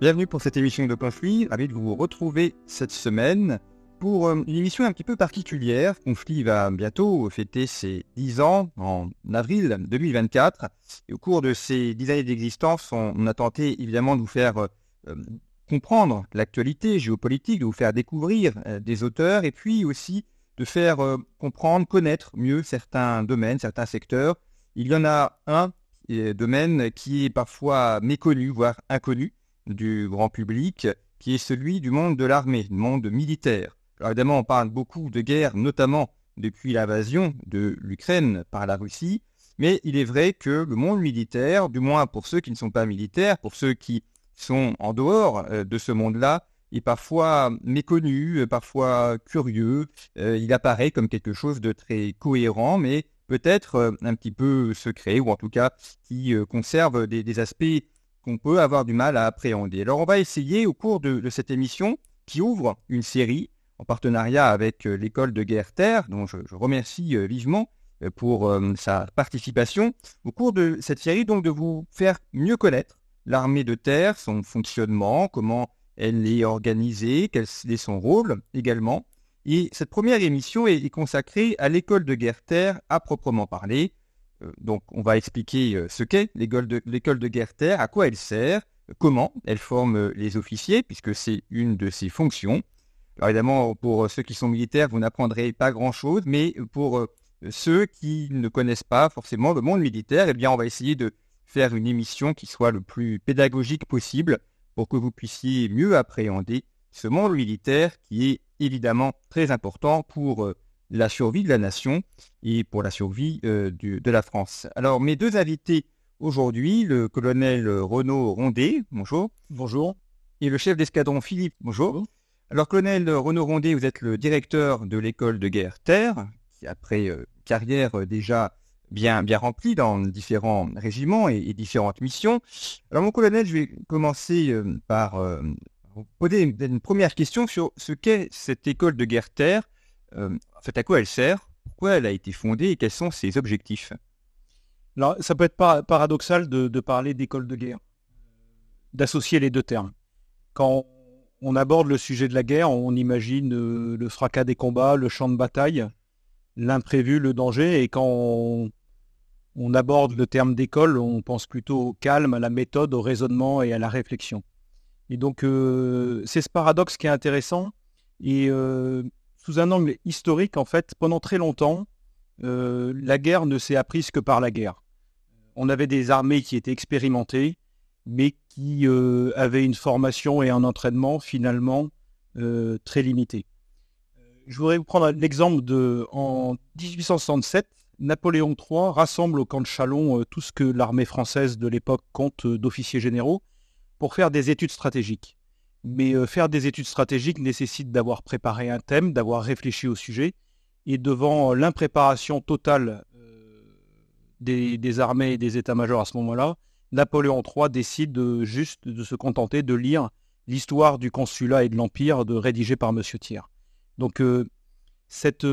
Bienvenue pour cette émission de Conflit. Ravi de vous retrouver cette semaine pour euh, une émission un petit peu particulière. Conflit va bientôt fêter ses 10 ans en avril 2024. Et au cours de ces 10 années d'existence, on, a tenté évidemment de vous faire euh, comprendre l'actualité géopolitique, de vous faire découvrir euh, des auteurs et puis aussi de faire comprendre, connaître mieux certains domaines, certains secteurs. Il y en a un domaine qui est parfois méconnu, voire inconnu du grand public, qui est celui du monde de l'armée, du monde militaire. Alors évidemment, on parle beaucoup de guerre, notamment depuis l'invasion de l'Ukraine par la Russie, mais il est vrai que le monde militaire, du moins pour ceux qui ne sont pas militaires, pour ceux qui sont en dehors euh, de ce monde-là, est parfois méconnu, euh, parfois curieux. Euh, il apparaît comme quelque chose de très cohérent, mais peut-être un petit peu secret, ou en tout cas qui conserve des aspects peut avoir du mal à appréhender. Alors on va essayer au cours de, cette émission qui ouvre une série en partenariat avec euh, l'école de guerre Terre, dont je, remercie euh, vivement euh, pour sa participation, au cours de cette série donc de vous faire mieux connaître l'armée de terre, son fonctionnement, comment elle est organisée, quel est son rôle également. Et cette première émission est consacrée à l'école de guerre Terre à proprement parler, donc, on va expliquer euh, ce qu'est l'école de, de guerre terre, à quoi elle sert, comment elle forme euh, les officiers, puisque c'est une de ses fonctions. Alors évidemment, pour ceux qui sont militaires, vous n'apprendrez pas grand-chose, mais pour ceux qui ne connaissent pas forcément le monde militaire, eh bien, on va essayer de faire une émission qui soit le plus pédagogique possible pour que vous puissiez mieux appréhender ce monde militaire qui est évidemment très important pour la survie de la nation et pour la survie euh, de la France. Alors, mes deux invités aujourd'hui, le colonel Renaud Rondet, bonjour. Bonjour. Et le chef d'escadron Philippe, bonjour. Alors, colonel Renaud Rondet, vous êtes le directeur de l'école de guerre Terre, qui après euh, carrière euh, déjà bien, bien remplie dans différents régiments et, différentes missions. Alors, mon colonel, je vais commencer par vous poser une, première question sur ce qu'est cette école de guerre Terre en fait, à quoi elle sert? Pourquoi elle a été fondée et quels sont ses objectifs? Alors, ça peut être paradoxal de, parler d'école de guerre, d'associer les deux termes. Quand on aborde le sujet de la guerre, on imagine euh, le fracas des combats, le champ de bataille, l'imprévu, le danger, et quand on, aborde le terme d'école, on pense plutôt au calme, à la méthode, au raisonnement et à la réflexion. Et donc, euh, c'est ce paradoxe qui est intéressant. Et euh, sous un angle historique, en fait, pendant très longtemps, euh, la guerre ne s'est apprise que par la guerre. On avait des armées qui étaient expérimentées, mais qui euh, avaient une formation et un entraînement finalement euh, très limités. Je voudrais vous prendre l'exemple de en 1867, Napoléon III rassemble au camp de Chalon tout ce que l'armée française de l'époque compte d'officiers généraux pour faire des études stratégiques. Mais euh, faire des études stratégiques nécessite d'avoir préparé un thème, d'avoir réfléchi au sujet. Et devant l'impréparation totale euh, des, armées et des états-majors à ce moment-là, Napoléon III décide juste de se contenter de lire l'histoire du consulat et de l'empire de rédigé par M. Thiers. Donc euh, cette,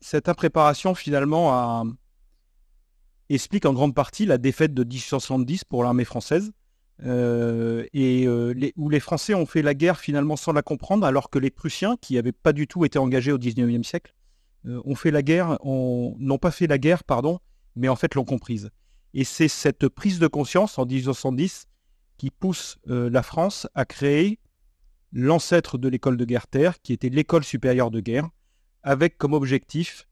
cette impréparation finalement explique en grande partie la défaite de 1870 pour l'armée française euh, et euh, où les Français ont fait la guerre finalement sans la comprendre, alors que les Prussiens, qui n'avaient pas du tout été engagés au XIXe siècle, euh, ont fait la guerre, n'ont pas fait la guerre, pardon, mais en fait l'ont comprise. Et c'est cette prise de conscience en 1870 qui pousse la France à créer l'ancêtre de l'école de guerre terre, qui était l'école supérieure de guerre, avec comme objectif,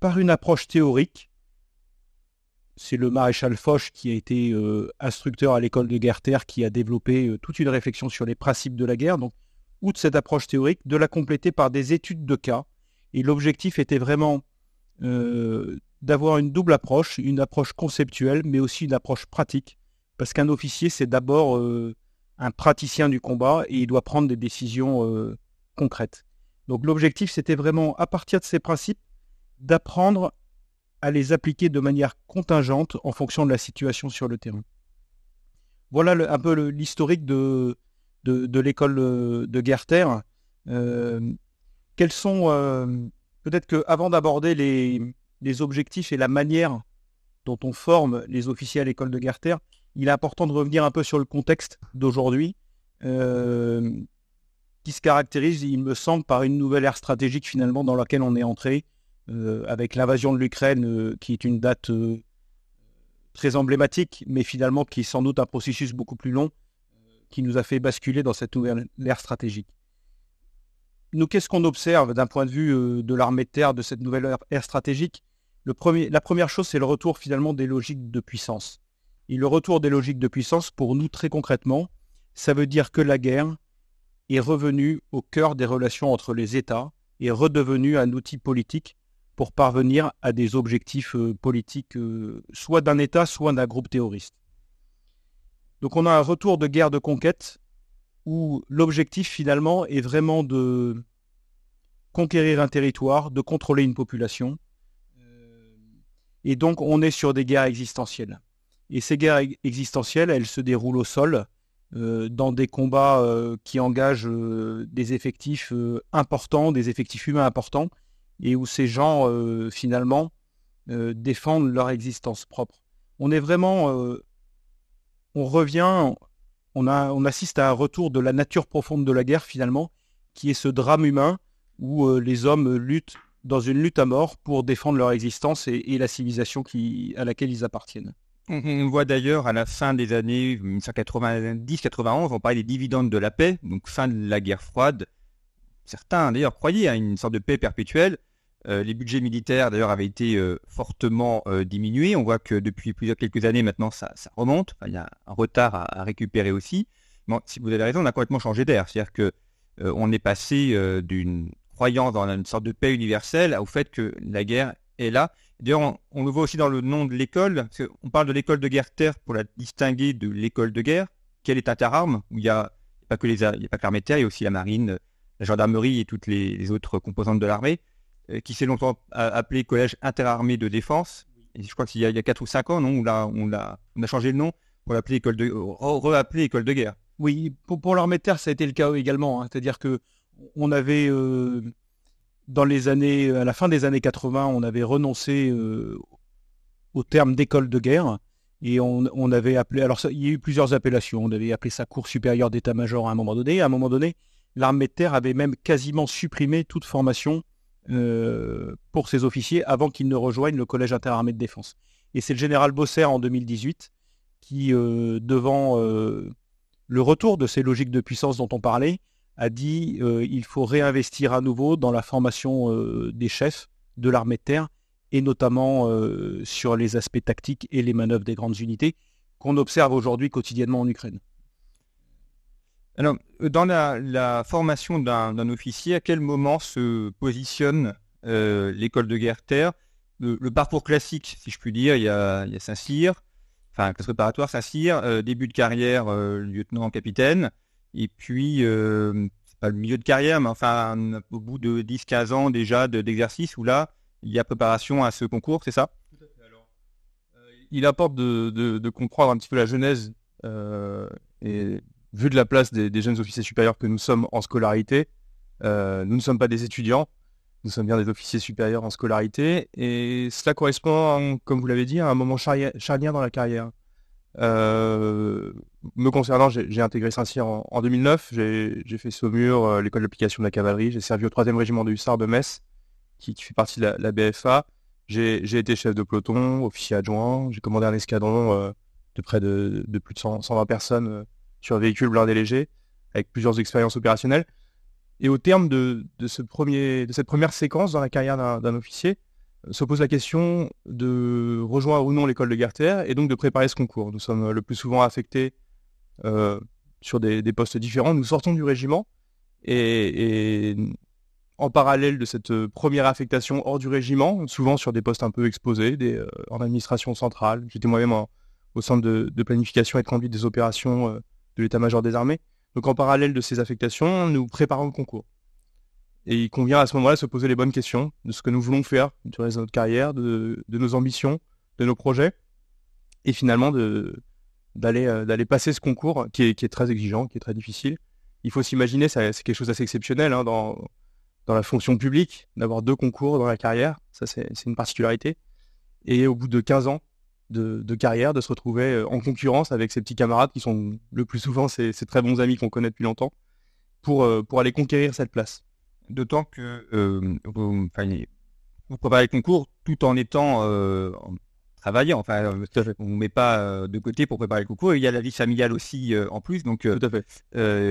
par une approche théorique, c'est le maréchal Foch qui a été euh, instructeur à l'école de guerre qui a développé euh, toute une réflexion sur les principes de la guerre. Donc, outre cette approche théorique, de la compléter par des études de cas. Et l'objectif était vraiment euh, d'avoir une double approche, une approche conceptuelle, mais aussi une approche pratique. Parce qu'un officier, c'est d'abord un praticien du combat et il doit prendre des décisions concrètes. Donc l'objectif, c'était vraiment, à partir de ces principes, d'apprendre à les appliquer de manière contingente en fonction de la situation sur le terrain. Voilà un peu l'historique de, de, l'école de guerre terre. Euh, quels sont, euh, peut-être qu'avant d'aborder les, objectifs et la manière dont on forme les officiers à l'école de guerre terre, il est important de revenir un peu sur le contexte d'aujourd'hui, euh, qui se caractérise, il me semble, par une nouvelle ère stratégique finalement dans laquelle on est entré, euh, avec l'invasion de l'Ukraine, euh, qui est une date très emblématique, mais finalement qui est sans doute un processus beaucoup plus long, qui nous a fait basculer dans cette nouvelle ère stratégique. Nous, qu'est-ce qu'on observe d'un point de vue de l'armée de terre de cette nouvelle ère stratégique? La première chose, c'est le retour finalement des logiques de puissance. Et le retour des logiques de puissance, pour nous très concrètement, ça veut dire que la guerre est revenue au cœur des relations entre les États et redevenue un outil politique pour parvenir à des objectifs euh, politiques, euh, soit d'un État, soit d'un groupe terroriste. Donc on a un retour de guerre de conquête où l'objectif finalement est vraiment de conquérir un territoire, de contrôler une population. Euh, et donc on est sur des guerres existentielles. Et ces guerres existentielles, elles se déroulent au sol, dans des combats qui engagent des effectifs importants, des effectifs humains importants, et où ces gens, finalement, défendent leur existence propre. On est vraiment... on revient, on, assiste à un retour de la nature profonde de la guerre, finalement, qui est ce drame humain où les hommes luttent dans une lutte à mort pour défendre leur existence et, la civilisation à laquelle ils appartiennent. On voit d'ailleurs à la fin des années 1990-91, on parlait des dividendes de la paix, donc fin de la guerre froide. Certains d'ailleurs croyaient à une sorte de paix perpétuelle. Euh, les budgets militaires d'ailleurs avaient été euh, fortement euh, diminués. On voit que depuis plusieurs quelques années maintenant ça, remonte. il y a un retard à, récupérer aussi. Bon, si vous avez raison, on a complètement changé d'air. C'est-à-dire que on est passé d'une croyance dans une sorte de paix universelle au fait que la guerre est là D'ailleurs, on, le voit aussi dans le nom de l'école. On parle de l'école de guerre terre pour la distinguer de l'école de guerre, quelle est interarmes, où il n'y a, pas que l'armée terre, il y a aussi la marine, la gendarmerie et toutes les, autres composantes de l'armée, qui s'est longtemps appelé collège interarmé de défense. Je crois qu'il y, a 4 ou 5 ans, non, on, a, on, a, on a changé le nom pour l'appeler école de, re école de guerre. Oui, pour, l'armée de terre, ça a été le cas également. Hein. C'est-à-dire que on avait euh, dans les années, à la fin des années 80, on avait renoncé euh, au terme d'école de guerre et on, avait appelé, alors il y a eu plusieurs appellations, on avait appelé ça cours supérieur d'état-major à un moment donné. À un moment donné, l'armée de terre avait même quasiment supprimé toute formation euh, pour ses officiers avant qu'ils ne rejoignent le collège interarmé de défense. Et c'est le général Bosser en 2018 qui, euh, devant le retour de ces logiques de puissance dont on parlait, a dit euh, il faut réinvestir à nouveau dans la formation euh, des chefs de l'armée de terre et notamment euh, sur les aspects tactiques et les manœuvres des grandes unités qu'on observe aujourd'hui quotidiennement en Ukraine. Alors, dans la, formation d'un officier, à quel moment se positionne l'école de guerre terre? Le, parcours classique, si je puis dire, il y a, Saint-Cyr, enfin classe préparatoire Saint-Cyr, début de carrière lieutenant-capitaine, et puis, euh, c'est pas le milieu de carrière, mais enfin, au bout de 10-15 ans déjà d'exercice, où là, il y a préparation à ce concours, c'est ça? Tout à fait. Alors, euh, il apporte de, comprendre un petit peu la genèse euh, et vu de la place des, jeunes officiers supérieurs que nous sommes en scolarité, nous ne sommes pas des étudiants, nous sommes bien des officiers supérieurs en scolarité, et cela correspond, comme vous l'avez dit, à un moment charnière dans la carrière. Euh, me concernant, j'ai intégré Saint-Cyr en, 2009. J'ai fait Saumur, euh, l'école d'application de la cavalerie. J'ai servi au 3e régiment de hussards de Metz, qui, fait partie de la, BFA. J'ai été chef de peloton, officier adjoint. J'ai commandé un escadron euh, de près de, plus de 120 personnes sur un véhicule blindé léger, avec plusieurs expériences opérationnelles. Et au terme de, cette première séquence dans la carrière d'un officier, se pose la question de rejoindre ou non l'école de terre et donc de préparer ce concours. Nous sommes le plus souvent affectés euh, sur des, postes différents. Nous sortons du régiment et, en parallèle de cette première affectation hors du régiment, souvent sur des postes un peu exposés, euh, en administration centrale. J'étais moi-même au centre de, planification et de conduite des opérations euh, de l'état-major des armées. Donc en parallèle de ces affectations, nous préparons le concours. Et il convient à ce moment-là de se poser les bonnes questions de ce que nous voulons faire du reste de notre carrière, de, nos ambitions, de nos projets, et finalement d'aller euh, d'aller passer ce concours qui est, très exigeant, qui est très difficile. Il faut s'imaginer, c'est quelque chose d'assez exceptionnel hein, dans, dans la fonction publique, d'avoir deux concours dans la carrière, ça c'est une particularité. Et au bout de 15 ans de, carrière, de se retrouver en concurrence avec ses petits camarades qui sont le plus souvent ses, très bons amis qu'on connaît depuis longtemps pour, pour aller conquérir cette place. D'autant que vous, vous, préparez le concours tout en étant travaillant. Enfin, on ne met pas de côté pour préparer le concours. Il y a la vie familiale aussi en plus. Donc, tout à fait.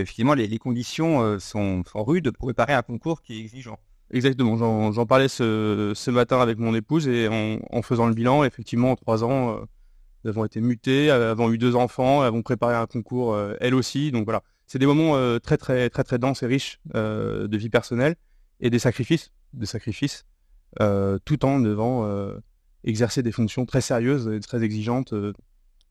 effectivement, les, conditions sont, sont, rudes pour préparer un concours qui est exigeant. Exactement, j'en parlais ce, matin avec mon épouse et en, faisant le bilan, effectivement, en trois ans, euh, elles avons été mutées, elles avons eu deux enfants, avons préparé un concours euh, elles aussi. Donc voilà, c'est des moments euh, très très très très denses et riches de vie personnelle et des sacrifices, des sacrifices, tout en devant exercer des fonctions très sérieuses et très exigeantes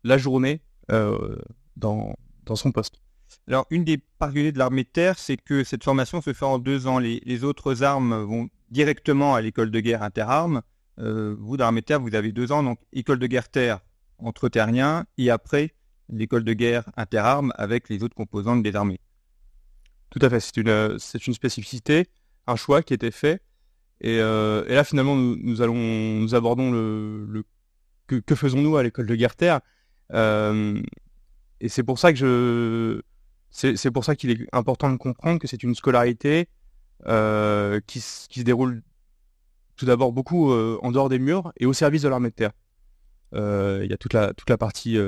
la journée dans son poste. Alors, une des particularités de l'armée de terre, c'est que cette formation se fait en deux ans. Les, autres armes vont directement à l'école de guerre interarmes. Euh, vous, dans l'armée de terre, vous avez deux ans, donc école de guerre terre entre terriens, et après l'école de guerre interarmes avec les autres composantes des armées. Tout à fait, c'est une, c'est une spécificité, un choix qui était fait. Et, euh, là, finalement, nous, allons, nous abordons le, que, faisons-nous à l'école de guerre terre? Euh, et c'est pour ça que je, c'est pour ça qu'il est important de comprendre que c'est une scolarité euh, qui, se déroule tout d'abord beaucoup euh, en dehors des murs et au service de l'armée de terre. Euh, il y a toute la, toute la partie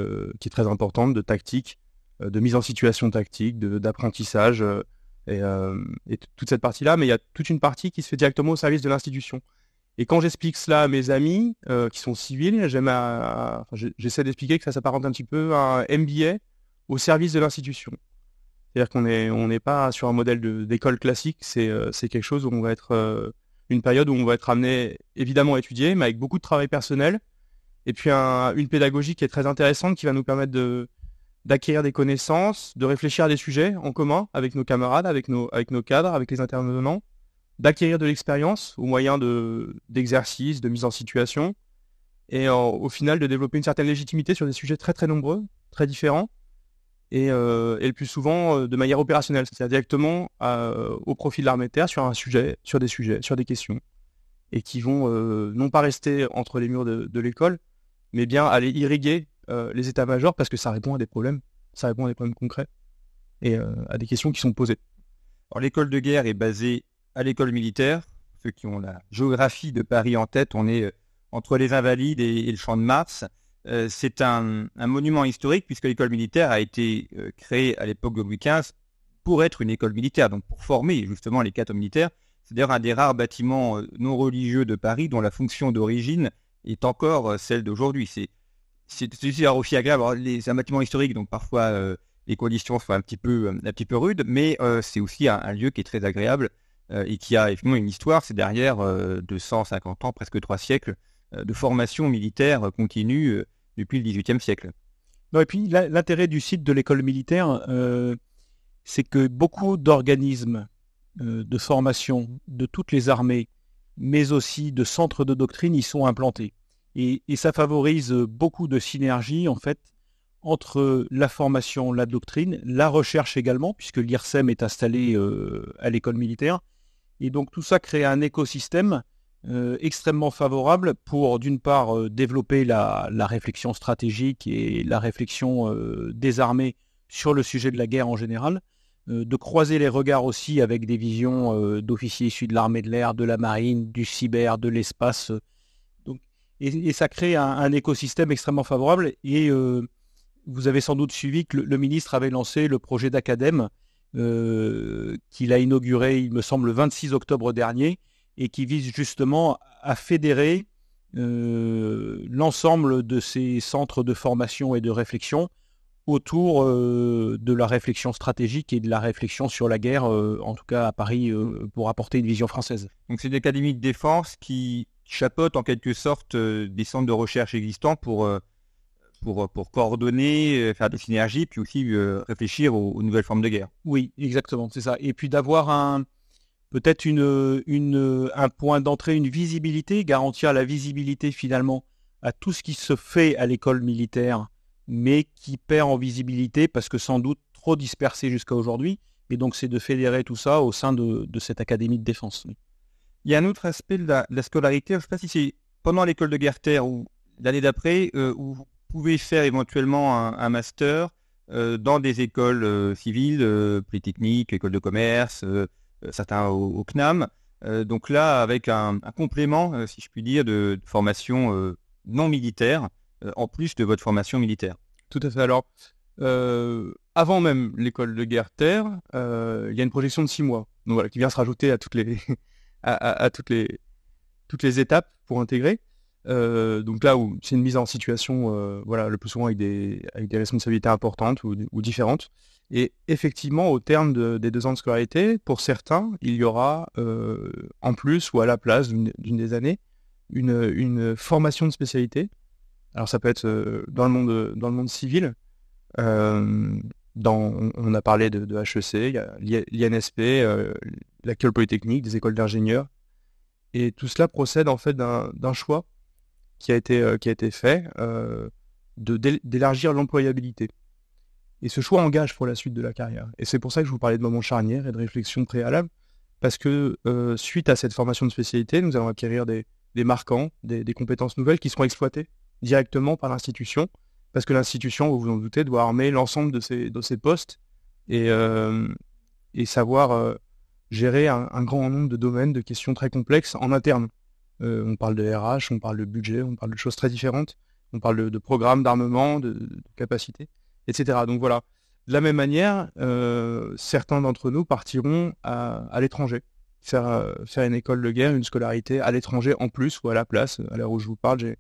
qui est très importante de tactique, de mise en situation tactique, d'apprentissage et, toute cette partie-là, mais il y a toute une partie qui se fait directement au service de l'institution. Et quand j'explique cela à mes amis qui sont civils, j'essaie d'expliquer que ça s'apparente un petit peu à un MBA au service de l'institution. C'est-à-dire qu'on n'est pas sur un modèle d'école classique, euh, c'est quelque chose où on va être euh, une période où on va être amené évidemment à étudier, mais avec beaucoup de travail personnel, et puis une pédagogie qui est très intéressante, qui va nous permettre d'acquérir des connaissances, de réfléchir à des sujets en commun avec nos camarades, avec nos, avec nos cadres, avec les intervenants, d'acquérir de l'expérience au moyen d'exercices, de, mise en situation, et au final de développer une certaine légitimité sur des sujets très très nombreux, très différents, euh, et, le plus souvent euh, de manière opérationnelle, c'est-à-dire directement euh, au profit de l'armée de terre sur un sujet, sur des sujets, sur des questions, et qui vont non pas rester entre les murs de, l'école, mais bien aller irriguer les états-majors parce que ça répond à des problèmes, ça répond à des problèmes concrets et à des questions qui sont posées. L'école de guerre est basée à l'école militaire. Ceux qui ont la géographie de Paris en tête, on est entre les Invalides et le Champ de Mars. Euh, c'est un, monument historique puisque l'école militaire a été euh, créée à l'époque de Louis XV pour être une école militaire, donc pour former justement les cadres militaires. C'est d'ailleurs un des rares bâtiments euh, non religieux de Paris dont la fonction d'origine est encore celle d'aujourd'hui. C'est aussi agréable. C'est un bâtiment historique, donc parfois les conditions sont un petit peu, un petit peu rudes, mais c'est aussi un, lieu qui est très agréable et qui a effectivement une histoire. C'est derrière 250 ans, presque trois siècles de formation militaire continue depuis le XVIIIe siècle. et puis l'intérêt du site de l'école militaire, euh, c'est que beaucoup d'organismes euh, de formation de toutes les armées, mais aussi de centres de doctrine, y sont implantés. Et, ça favorise beaucoup de synergie, en fait, entre la formation, la doctrine, la recherche également, puisque l'IRSEM est installé euh, à l'école militaire. Et donc tout ça crée un écosystème euh, extrêmement favorable pour, d'une part, euh, développer la, réflexion stratégique et la réflexion euh, des armées sur le sujet de la guerre en général, de croiser les regards aussi avec des visions d'officiers issus de l'armée de l'air, de la marine, du cyber, de l'espace. et, ça crée un, écosystème extrêmement favorable. Et vous avez sans doute suivi que le, ministre avait lancé le projet d'Acadème qu'il a inauguré, il me semble, le 26 octobre dernier, et qui vise justement à fédérer euh, l'ensemble de ces centres de formation et de réflexion autour euh, de la réflexion stratégique et de la réflexion sur la guerre, euh, en tout cas à Paris, pour apporter une vision française. Donc c'est l'académie de défense qui chapeaute en quelque sorte des centres de recherche existants pour, pour, pour coordonner, faire des synergies, puis aussi réfléchir aux, nouvelles formes de guerre. Oui, exactement, c'est ça. Et puis d'avoir un, peut-être un point d'entrée, une visibilité, garantir la visibilité finalement à tout ce qui se fait à l'école militaire, mais qui perd en visibilité parce que sans doute trop dispersé jusqu'à aujourd'hui. Et donc c'est de fédérer tout ça au sein de, cette académie de défense. Il y a un autre aspect de la, scolarité, je ne sais pas si c'est pendant l'école de guerre terre ou l'année d'après où vous pouvez faire éventuellement un, master dans des écoles civiles, polytechniques, écoles de commerce, certains au, CNAM. donc là, avec un, complément, si je puis dire, de, formation non militaire, en plus de votre formation militaire. Tout à fait. Alors, avant même l'école de guerre terre, il y a une projection de six mois, donc voilà, qui vient se rajouter à toutes les, à, toutes les, toutes les étapes pour intégrer. Euh, donc là où c'est une mise en situation, euh, voilà, le plus souvent avec des, avec des responsabilités importantes ou, différentes. Et effectivement, au terme des deux ans de scolarité, pour certains, il y aura euh, en plus ou à la place d'une des années une, une, formation de spécialité. Alors ça peut être dans le monde, dans le monde civil. Dans, on a parlé de, HEC, l'INSP, l'école polytechnique, des écoles d'ingénieurs. Et tout cela procède en fait d'un choix qui a été, euh, qui a été fait euh, d'élargir l'employabilité. Et ce choix engage pour la suite de la carrière. Et c'est pour ça que je vous parlais de moment charnière et de réflexion préalable, parce que euh, suite à cette formation de spécialité, nous allons acquérir des, marquants, des, compétences nouvelles qui seront exploitées directement par l'institution, parce que l'institution, vous vous en doutez, doit armer l'ensemble de ces, de postes et, et savoir gérer un, grand nombre de domaines, de questions très complexes en interne. Euh, on parle de RH, on parle de budget, on parle de choses très différentes, on parle de, programmes d'armement, de, capacités, etc. Donc voilà. De la même manière, euh, certains d'entre nous partiront à, l'étranger, faire, euh, faire une école de guerre, une scolarité à l'étranger en plus ou à la place. À l'heure où je vous parle,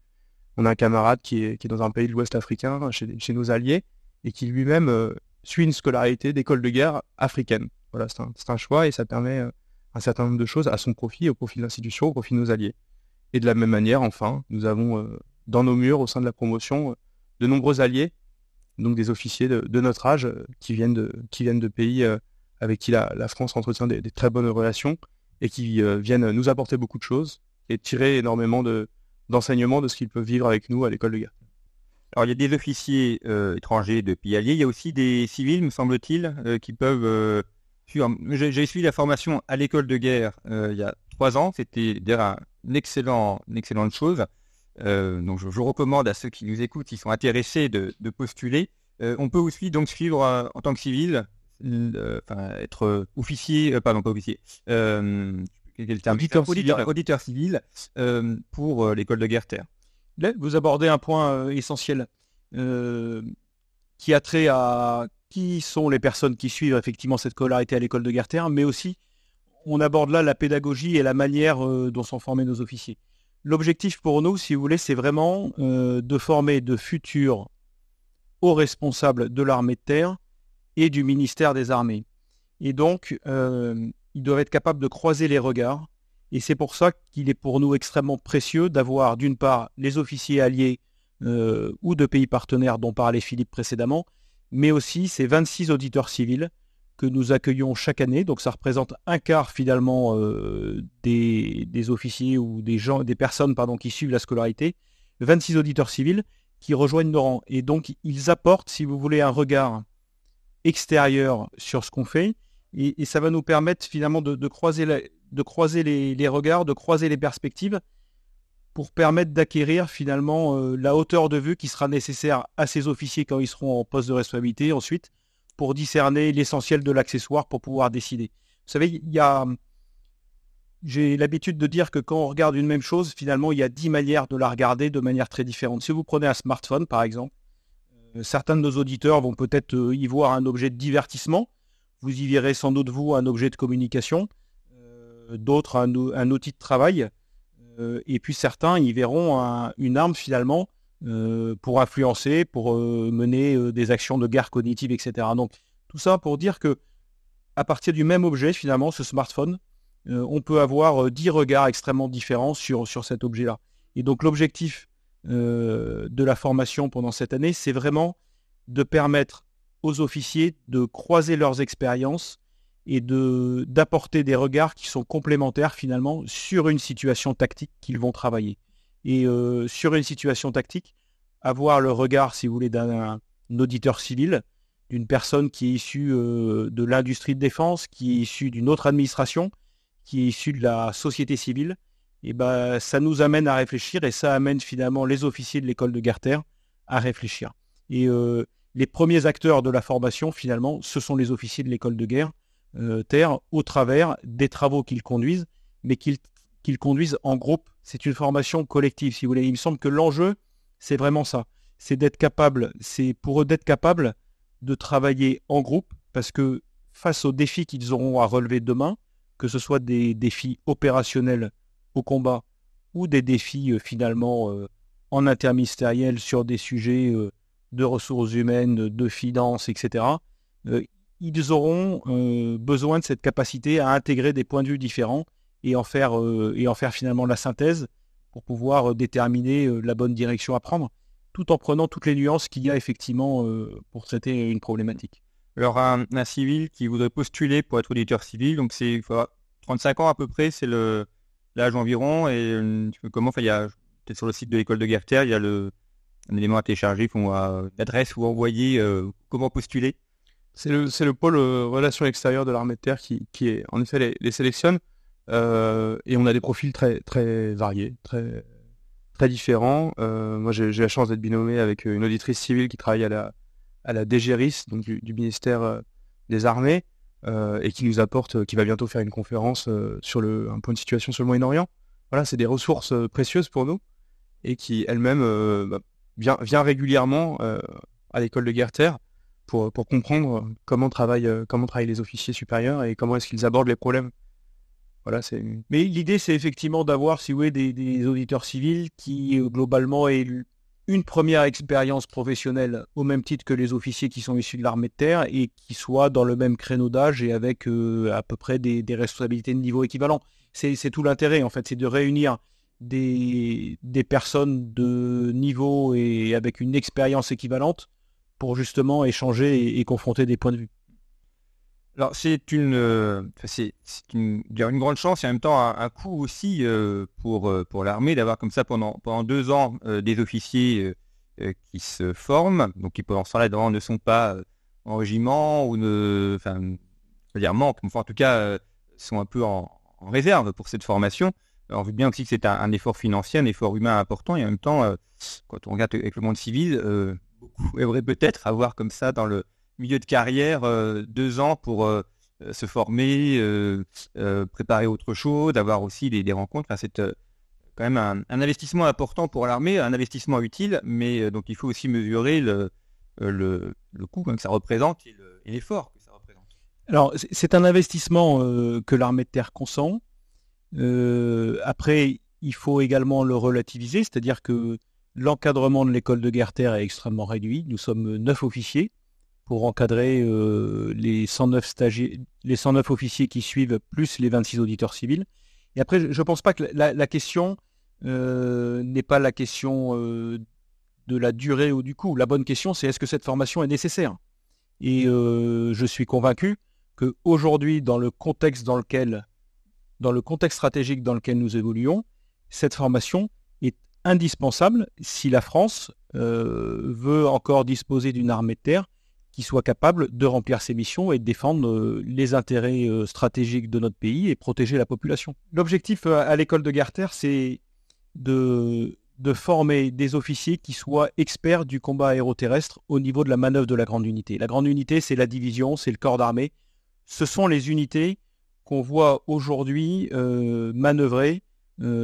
on a un camarade qui est, dans un pays de l'Ouest africain, chez, nos alliés, et qui lui-même suit une scolarité d'école de guerre africaine. Voilà, c'est un, choix et ça permet un certain nombre de choses à son profit, au profit de l'institution, au profit de nos alliés. Et de la même manière, enfin, nous avons euh, dans nos murs, au sein de la promotion, euh, de nombreux alliés, donc des officiers de, notre âge qui, viennent de, qui viennent de pays avec qui la, France entretient des, très bonnes relations et qui viennent nous apporter beaucoup de choses et tirer énormément d'enseignements de, ce qu'ils peuvent vivre avec nous à l'école de guerre. Alors il y a des officiers étrangers de pays alliés, il y a aussi des civils, me semble-t-il, qui peuvent j'ai suivi la formation à l'école de guerre euh, il y a trois ans. C'était une, excellent, excellente chose. Euh, donc je, recommande à ceux qui nous écoutent, qui sont intéressés de, postuler. Euh, on peut aussi donc suivre en tant que civil, être officier, pardon pas officier, auditeur, civil, auditeur civil pour l'école de guerre terre. Là, vous abordez un point essentiel qui a trait à qui sont les personnes qui suivent effectivement cette scolarité à l'école de guerre terre, mais aussi on aborde là la pédagogie et la manière euh, dont sont formés nos officiers. L'objectif pour nous, si vous voulez, c'est vraiment euh, de former de futurs hauts responsables de l'armée de terre et du ministère des armées. Et donc, euh, ils doivent être capables de croiser les regards. Et c'est pour ça qu'il est pour nous extrêmement précieux d'avoir d'une part les officiers alliés ou de pays partenaires dont parlait Philippe précédemment, mais aussi ces 26 auditeurs civils que nous accueillons chaque année. Donc ça représente un quart finalement euh, des, officiers ou des gens, des personnes qui suivent la scolarité. 26 auditeurs civils qui rejoignent nos rangs. Et donc ils apportent, si vous voulez, un regard extérieur sur ce qu'on fait. Et, ça va nous permettre finalement de, croiser, de croiser les, regards, de croiser les perspectives pour permettre d'acquérir finalement euh, la hauteur de vue qui sera nécessaire à ces officiers quand ils seront en poste de responsabilité ensuite pour discerner l'essentiel de l'accessoire pour pouvoir décider. Vous savez, il y a j'ai l'habitude de dire que quand on regarde une même chose, finalement, il y a dix manières de la regarder de manière très différente. Si vous prenez un smartphone, par exemple, euh, certains de nos auditeurs vont peut-être euh, y voir un objet de divertissement. Vous y verrez sans doute, vous, un objet de communication, d'autres un, outil de travail. Euh, et puis certains y verront une arme finalement euh, pour influencer, pour euh, mener des actions de guerre cognitive, etc. Donc tout ça pour dire que à partir du même objet, finalement, ce smartphone, on peut avoir dix regards extrêmement différents sur, sur cet objet-là. Et donc l'objectif de la formation pendant cette année, c'est vraiment de permettre aux officiers de croiser leurs expériences et de d'apporter des regards qui sont complémentaires finalement sur une situation tactique qu'ils vont travailler. Et euh, sur une situation tactique, avoir le regard, si vous voulez, d'un auditeur civil, d'une personne qui est issue euh, de l'industrie de défense, qui est issue d'une autre administration, qui est issue de la société civile, et ben, ça nous amène à réfléchir et ça amène finalement les officiers de l'école de guerre terre à réfléchir. Et les premiers acteurs de la formation, finalement, ce sont les officiers de l'école de guerre terre au travers des travaux qu'ils conduisent, mais qu'ils conduisent en groupe. C'est une formation collective, si vous voulez. Il me semble que l'enjeu, c'est vraiment ça. C'est d'être capable, c'est pour eux d'être capable de travailler en groupe, parce que face aux défis qu'ils auront à relever demain, que ce soit des défis opérationnels au combat ou des défis euh, finalement euh, en interministériel sur des sujets euh, de ressources humaines, de finances, etc., ils auront besoin de cette capacité à intégrer des points de vue différents et en faire, et en faire finalement la synthèse pour pouvoir déterminer la bonne direction à prendre, tout en prenant toutes les nuances qu'il y a effectivement pour traiter une problématique. Alors un, civil qui voudrait postuler pour être auditeur civil, donc c'est 35 ans à peu près, c'est le l'âge environ. Et euh, comment il y a peut-être sur le site de l'école de guerre il y a le, un élément à télécharger, euh, l'adresse ou envoyer euh, comment postuler. C'est le, c'est le pôle relations extérieures de l'armée de terre qui, qui est, en effet les, sélectionne. Et on a des profils très, très variés, très, très différents. moi, j'ai, la chance d'être binommé avec une auditrice civile qui travaille à la, à la DGRIS, donc du, ministère des Armées, et qui nous apporte, qui va bientôt faire une conférence sur le, un point de situation sur le Moyen-Orient. Voilà, c'est des ressources précieuses pour nous et qui elle-même bah, vient, vient, régulièrement à l'école de guerre-terre pour, pour comprendre comment travaillent, comment travaillent les officiers supérieurs et comment est-ce qu'ils abordent les problèmes. Mais l'idée, c'est effectivement d'avoir, si vous voulez, des, auditeurs civils qui, globalement, aient une première expérience professionnelle au même titre que les officiers qui sont issus de l'armée de terre et qui soient dans le même créneau d'âge et avec euh, à peu près des, responsabilités de niveau équivalent. C'est tout l'intérêt en fait, c'est de réunir des, personnes de niveau et avec une expérience équivalente pour justement échanger et confronter des points de vue. Alors c'est une, euh, c'est une, une, grande chance et en même temps un, coût aussi euh, pour, euh, pour l'armée d'avoir comme ça pendant, pendant deux ans des officiers qui se forment, donc qui pendant ce temps-là ne sont pas en régiment ou ne, enfin, dire manquent, enfin en tout cas sont un peu en, réserve pour cette formation. on voit bien aussi que c'est un, effort financier, un effort humain important et en même temps, quand on regarde avec le monde civil, beaucoup aimeraient peut-être avoir comme ça dans le milieu de carrière, euh, deux ans pour euh, euh, se former, préparer autre chose, d'avoir aussi des, rencontres. c'est quand même un, investissement important pour l'armée, un investissement utile, mais donc il faut aussi mesurer le, le, coût que ça représente et l'effort que ça représente. Alors, c'est un investissement que l'armée de terre consent. après, il faut également le relativiser, c'est-à-dire que l'encadrement de l'école de guerre terre est extrêmement réduit. Nous sommes neuf officiers pour encadrer euh, les, 109 les 109 officiers qui suivent, plus les 26 auditeurs civils. Et après, je ne pense pas que la, question euh, n'est pas la question euh, de la durée ou du coût. La bonne question, c'est est-ce que cette formation est nécessaire? Et je suis convaincu qu'aujourd'hui, dans le contexte dans lequel, dans le contexte stratégique dans lequel nous évoluons, cette formation est indispensable si la France veut encore disposer d'une armée de terre qui soit capable de remplir ses missions et de défendre euh, les intérêts euh, stratégiques de notre pays et protéger la population. L'objectif euh, à l'école de Guerre-Terre, c'est de, former des officiers qui soient experts du combat aéroterrestre au niveau de la manœuvre de la grande unité. La grande unité, c'est la division, c'est le corps d'armée. Ce sont les unités qu'on voit aujourd'hui manœuvrer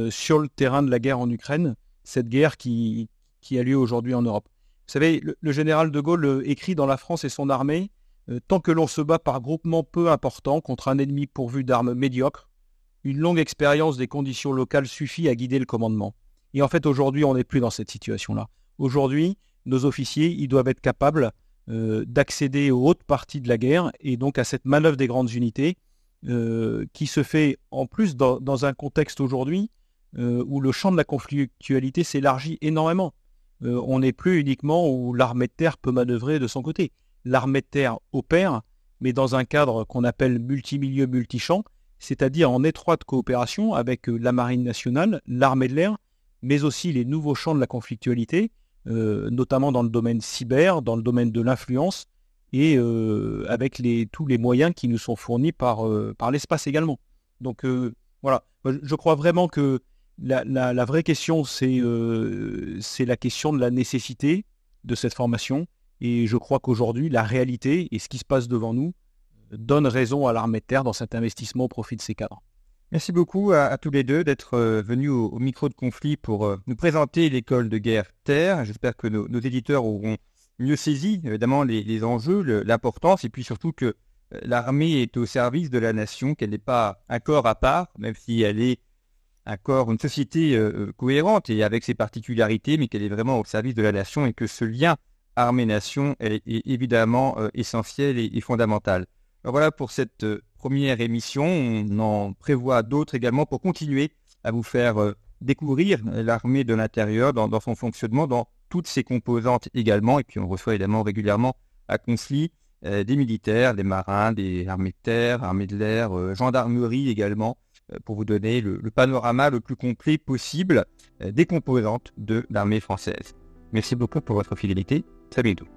sur le terrain de la guerre en Ukraine, cette guerre qui a lieu aujourd'hui en Europe. Vous savez, le, général de Gaulle euh, écrit dans La France et son armée euh, Tant que l'on se bat par groupement peu important contre un ennemi pourvu d'armes médiocres, une longue expérience des conditions locales suffit à guider le commandement. Et en fait, aujourd'hui, on n'est plus dans cette situation-là. Aujourd'hui, nos officiers, ils doivent être capables euh, d'accéder aux hautes parties de la guerre et donc à cette manœuvre des grandes unités qui se fait en plus dans un contexte aujourd'hui où le champ de la conflictualité s'élargit énormément. Euh, on n'est plus uniquement où l'armée de terre peut manœuvrer de son côté. L'armée de terre opère, mais dans un cadre qu'on appelle multimilieu multichamp, c'est-à-dire en étroite coopération avec euh, la marine nationale, l'armée de l'air, mais aussi les nouveaux champs de la conflictualité, euh, notamment dans le domaine cyber, dans le domaine de l'influence, et avec tous les moyens qui nous sont fournis par, par l'espace également. Donc voilà, je crois vraiment que la, vraie question, euh, c'est la question de la nécessité de cette formation. Et je crois qu'aujourd'hui, la réalité et ce qui se passe devant nous donne raison à l'armée de terre dans cet investissement au profit de ses cadres. Merci beaucoup à, tous les deux d'être euh, venus au, micro de conflit pour euh, nous présenter l'école de guerre terre. J'espère que nos, éditeurs auront mieux saisi évidemment les, enjeux, l'importance et puis surtout que l'armée est au service de la nation, qu'elle n'est pas un corps à part, même si elle est un corps, une société euh, euh, cohérente et avec ses particularités, mais qu'elle est vraiment au service de la nation et que ce lien armée-nation est, évidemment euh, essentiel et, fondamental. voilà pour cette première émission. On en prévoit d'autres également pour continuer à vous faire découvrir l'armée de l'intérieur dans, son fonctionnement, dans toutes ses composantes également. Et puis on reçoit évidemment régulièrement à conflit des militaires, des marins, des armées de terre, armées de l'air, gendarmerie également. Euh, pour vous donner le, panorama le plus complet possible euh, des composantes de l'armée française. Merci beaucoup pour votre fidélité. Salut tout.